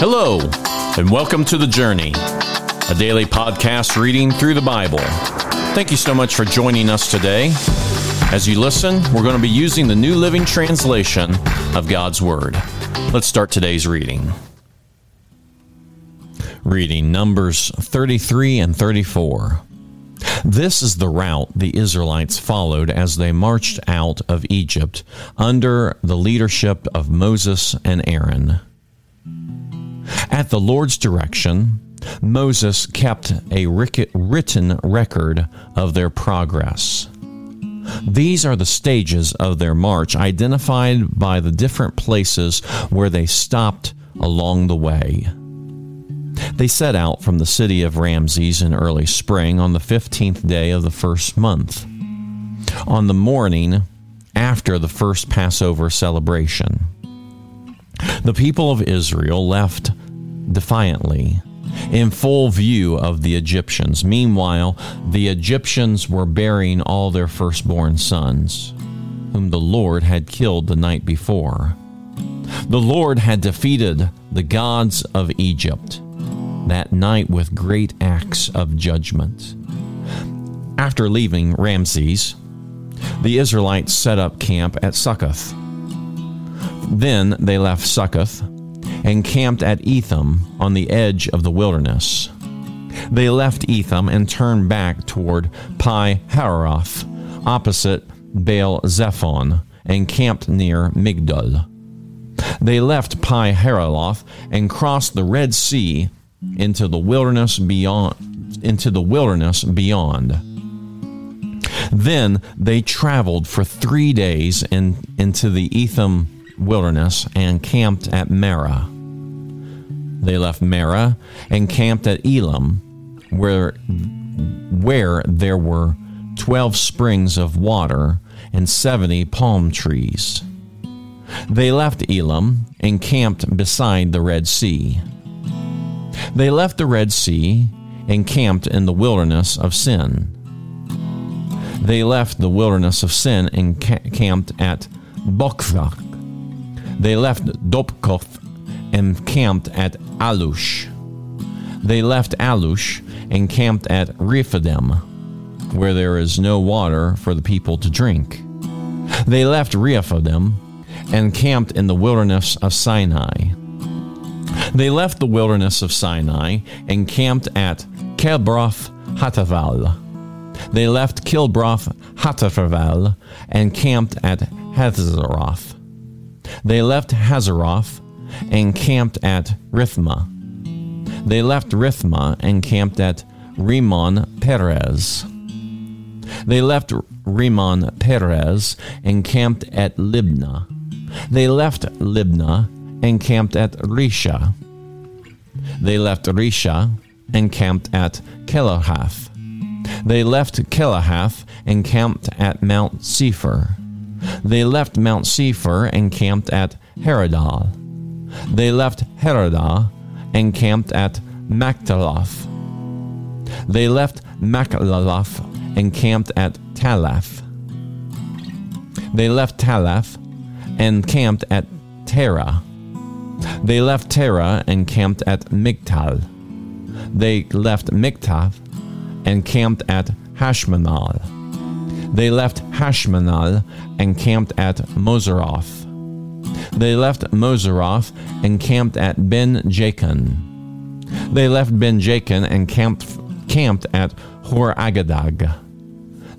Hello, and welcome to The Journey, a daily podcast reading through the Bible. Thank you so much for joining us today. As you listen, we're going to be using the New Living Translation of God's Word. Let's start today's reading. Reading Numbers 33 and 34. This is the route the Israelites followed as they marched out of Egypt under the leadership of Moses and Aaron. At the Lord's direction, Moses kept a written record of their progress. These are the stages of their march, identified by the different places where they stopped along the way. They set out from the city of Ramses in early spring on the 15th day of the first month, on the morning after the first Passover celebration. The people of Israel left defiantly in full view of the Egyptians. Meanwhile, the Egyptians were burying all their firstborn sons, whom the Lord had killed the night before. The Lord had defeated the gods of Egypt that night with great acts of judgment. After leaving Ramses, the Israelites set up camp at Succoth. Then they left Succoth and camped at Etham on the edge of the wilderness. They left Etham and turned back toward Pi Hahiroth, opposite Baal Zephon, and camped near Migdol. They left Pi Hahiroth and crossed the Red Sea into the wilderness beyond into the wilderness beyond. Then they traveled for three days in, into the Etham wilderness and camped at Marah. They left Marah and camped at Elim, where, where there were 12 springs of water and 70 palm trees. They left Elim and camped beside the Red Sea. They left the Red Sea and camped in the wilderness of Sin. They left the wilderness of Sin and ca- camped at Bokthak. They left Dopkoth and camped at Alush. They left Alush and camped at Rephidim, where there is no water for the people to drink. They left Rephidim and camped in the wilderness of Sinai. They left the wilderness of Sinai and camped at Kibroth Hattaavah. They left Kibroth Hattaavah and camped at Hazeroth. They left Hazeroth and camped at Rithmah. They left Rithmah and camped at Rimmon Perez. They left Rimmon Perez and camped at Libnah. They left Libnah and camped at Risha. They left Risha and camped at Kelohath. They left Kelohath and camped at Mount Sephir. They left Mount Sefer and camped at Haradah. They left Haradah and camped at Makteloth. They left Makteloth and camped at Talath. They left Talath and camped at Terah. They left Terah and camped at Migtal. They left Migtal and camped at Hashmanal. They left Hashmanal and camped at Moseroth. They left Moseroth and camped at Ben Jaakan. They left Ben Jaakan and camped, camped at Hor Agadag.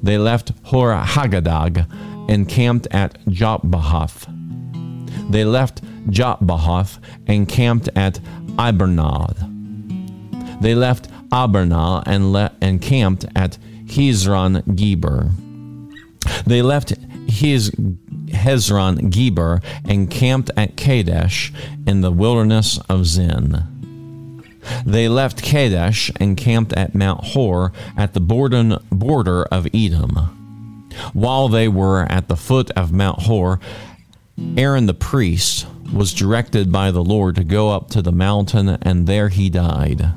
They left Hor Hagadag and camped at Jotbahoth. They left Jotbahoth and camped at Ibernal. They left Abernal and, le- and camped at Hezron Geber. They left his Hezron Geber and camped at Kadesh in the wilderness of Zin. They left Kadesh and camped at Mount Hor at the border of Edom. While they were at the foot of Mount Hor, Aaron the priest was directed by the Lord to go up to the mountain, and there he died.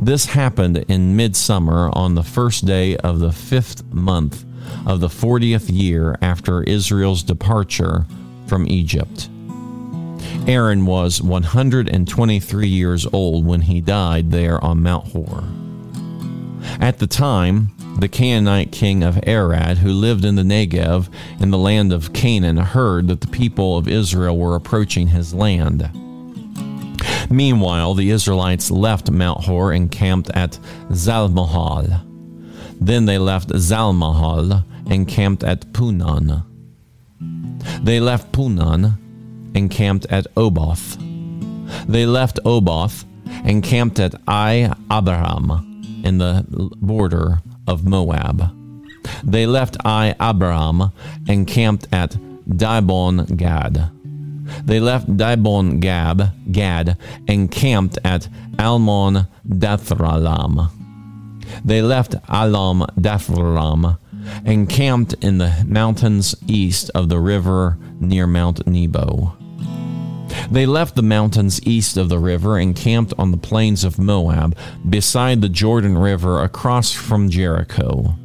This happened in midsummer on the first day of the fifth month of the fortieth year after Israel's departure from Egypt. Aaron was 123 years old when he died there on Mount Hor. At the time, the Canaanite king of Arad, who lived in the Negev in the land of Canaan, heard that the people of Israel were approaching his land. Meanwhile, the Israelites left Mount Hor and camped at Zalmahal. Then they left Zalmahal and camped at Punon. They left Punon and camped at Oboth. They left Oboth and camped at Iye Abarim in the border of Moab. They left Iye Abarim and camped at Dibon Gad. They left Dibon Gab, Gad and camped at Almon Dathralam. They left Alam Dathralam and camped in the mountains east of the river near Mount Nebo. They left the mountains east of the river and camped on the plains of Moab, beside the Jordan River across from Jericho.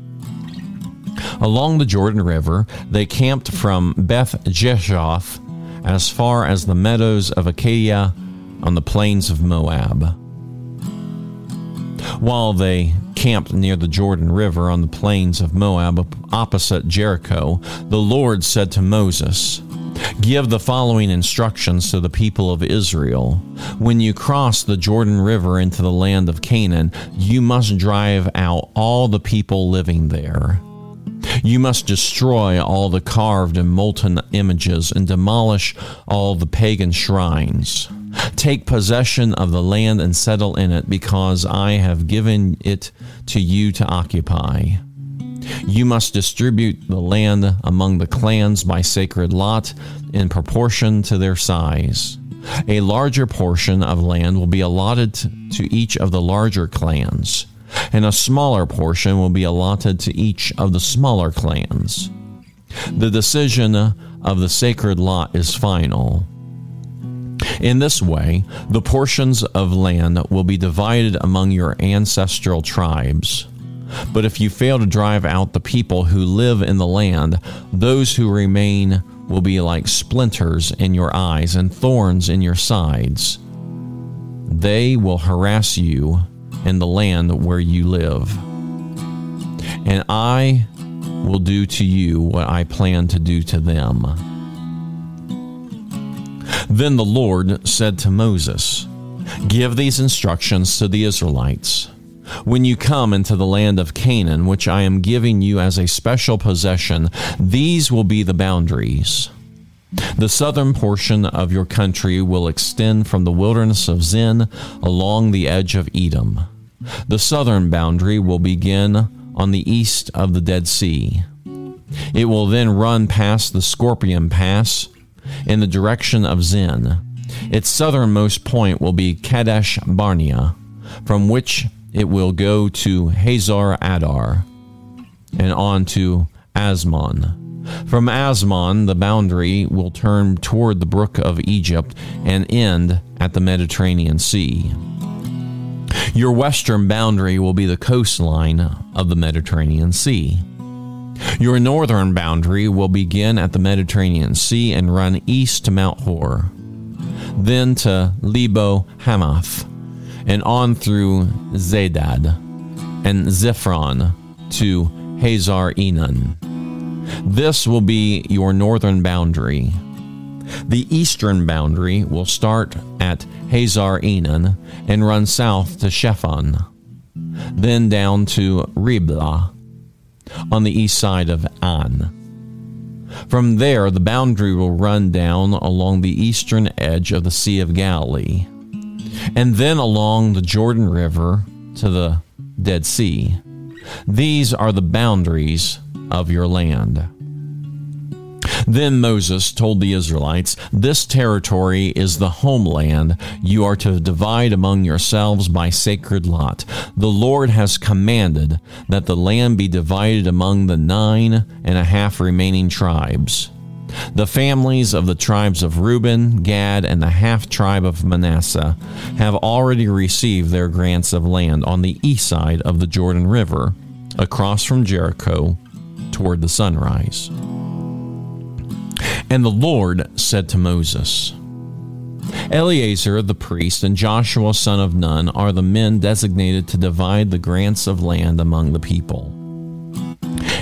Along the Jordan River, they camped from Beth Jeshoth as far as the meadows of Acacia on the plains of Moab. While they camped near the Jordan River on the plains of Moab opposite Jericho, the Lord said to Moses, Give the following instructions to the people of Israel. When you cross the Jordan River into the land of Canaan, you must drive out all the people living there. You must destroy all the carved and molten images and demolish all the pagan shrines. Take possession of the land and settle in it, because I have given it to you to occupy. You must distribute the land among the clans by sacred lot in proportion to their size. A larger portion of land will be allotted to each of the larger clans, and a smaller portion will be allotted to each of the smaller clans. The decision of the sacred lot is final. In this way, the portions of land will be divided among your ancestral tribes. But if you fail to drive out the people who live in the land, those who remain will be like splinters in your eyes and thorns in your sides. They will harass you in the land where you live. And I will do to you what I plan to do to them. Then the Lord said to Moses, Give these instructions to the Israelites. When you come into the land of Canaan, which I am giving you as a special possession, these will be the boundaries. The southern portion of your country will extend from the wilderness of Zin along the edge of Edom. The southern boundary will begin on the east of the Dead Sea. It will then run past the Scorpion Pass in the direction of Zin. Its southernmost point will be Kadesh Barnea, from which it will go to Hazar Adar and on to Azmon. From Azmon, the boundary will turn toward the brook of Egypt and end at the Mediterranean Sea. Your western boundary will be the coastline of the Mediterranean Sea. Your northern boundary will begin at the Mediterranean Sea and run east to Mount Hor, then to Lebo Hamath, and on through Zedad and Ziphron to Hazar Enan. This will be your northern boundary. The eastern boundary will start at Hazar Enan and run south to Shephon, then down to Riblah on the east side of An. From there, the boundary will run down along the eastern edge of the Sea of Galilee and then along the Jordan River to the Dead Sea. These are the boundaries of your land. Then Moses told the Israelites, This territory is the homeland you are to divide among yourselves by sacred lot. The Lord has commanded that the land be divided among the nine and a half remaining tribes. The families of the tribes of Reuben, Gad, and the half tribe of Manasseh have already received their grants of land on the east side of the Jordan River, across from Jericho toward the sunrise. And the Lord said to Moses, Eleazar the priest and Joshua son of Nun are the men designated to divide the grants of land among the people.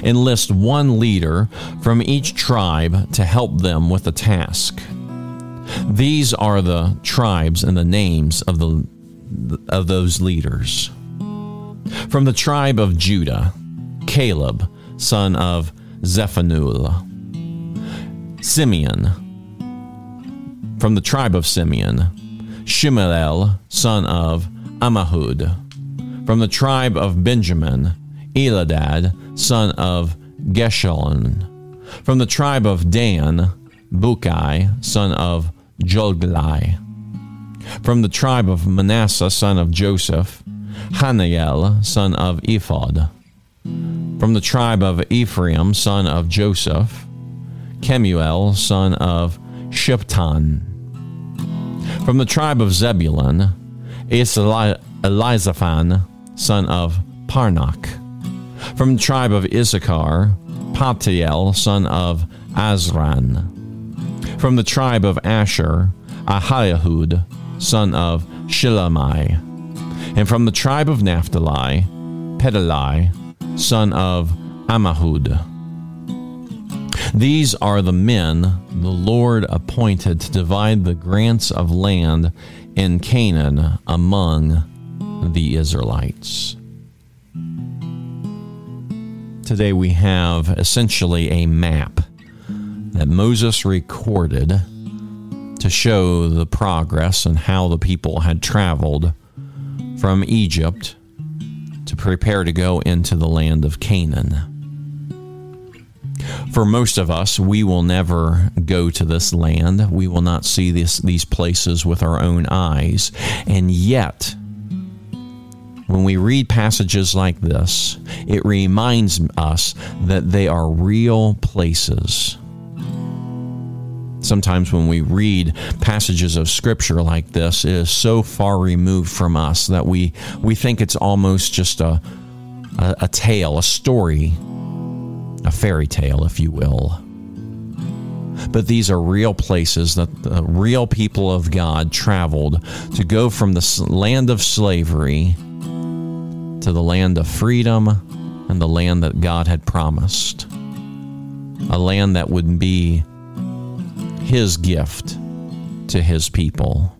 Enlist one leader from each tribe to help them with the task. These are the tribes and the names of the of those leaders. From the tribe of Judah, Caleb, son of Zephanul. Simeon, from the tribe of Simeon, Shemuel, son of Ammihud. From the tribe of Benjamin, Eladad, son of Geshalon. From the tribe of Dan, Bukai, son of Joglai. From the tribe of Manasseh, son of Joseph, Hanael, son of Ephod. From the tribe of Ephraim, son of Joseph, Kemuel, son of Shiphtan. From the tribe of Zebulun, Elizaphan, son of Parnach. From the tribe of Issachar, Patiel, son of Azran. From the tribe of Asher, Ahihud, son of Shilamai. And from the tribe of Naphtali, Pedalai, son of Ammihud. These are the men the Lord appointed to divide the grants of land in Canaan among the Israelites. Today we have essentially a map that Moses recorded to show the progress and how the people had traveled from Egypt to prepare to go into the land of Canaan for most of us, we will never go to this land. We will not see this, these places with our own eyes. And yet, when we read passages like this, it reminds us that they are real places. Sometimes when we read passages of scripture like this, it is so far removed from us that we, we think it's almost just a, a, a tale, a story a fairy tale, if you will. But these are real places that the real people of God traveled to go from the land of slavery to the land of freedom and the land that God had promised. A land that would be His gift to His people.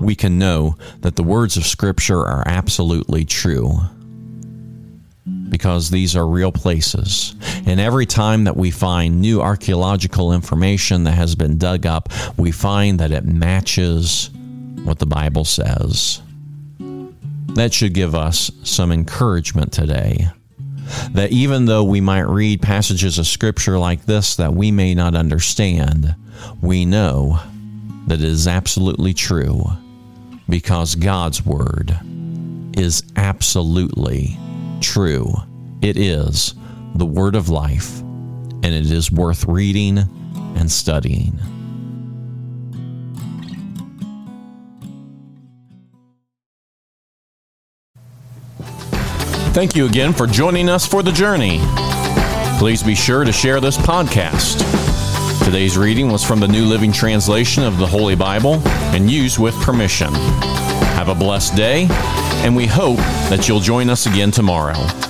We can know that the words of Scripture are absolutely true because these are real places. And every time that we find new archaeological information that has been dug up, we find that it matches what the Bible says. That should give us some encouragement today. That even though we might read passages of Scripture like this that we may not understand, we know that it is absolutely true because God's Word is absolutely true. It is the Word of life, and it is worth reading and studying. Thank you again for joining us for the journey. Please be sure to share this podcast. Today's reading was from the New Living Translation of the Holy Bible and used with permission. Have a blessed day, and we hope that you'll join us again tomorrow.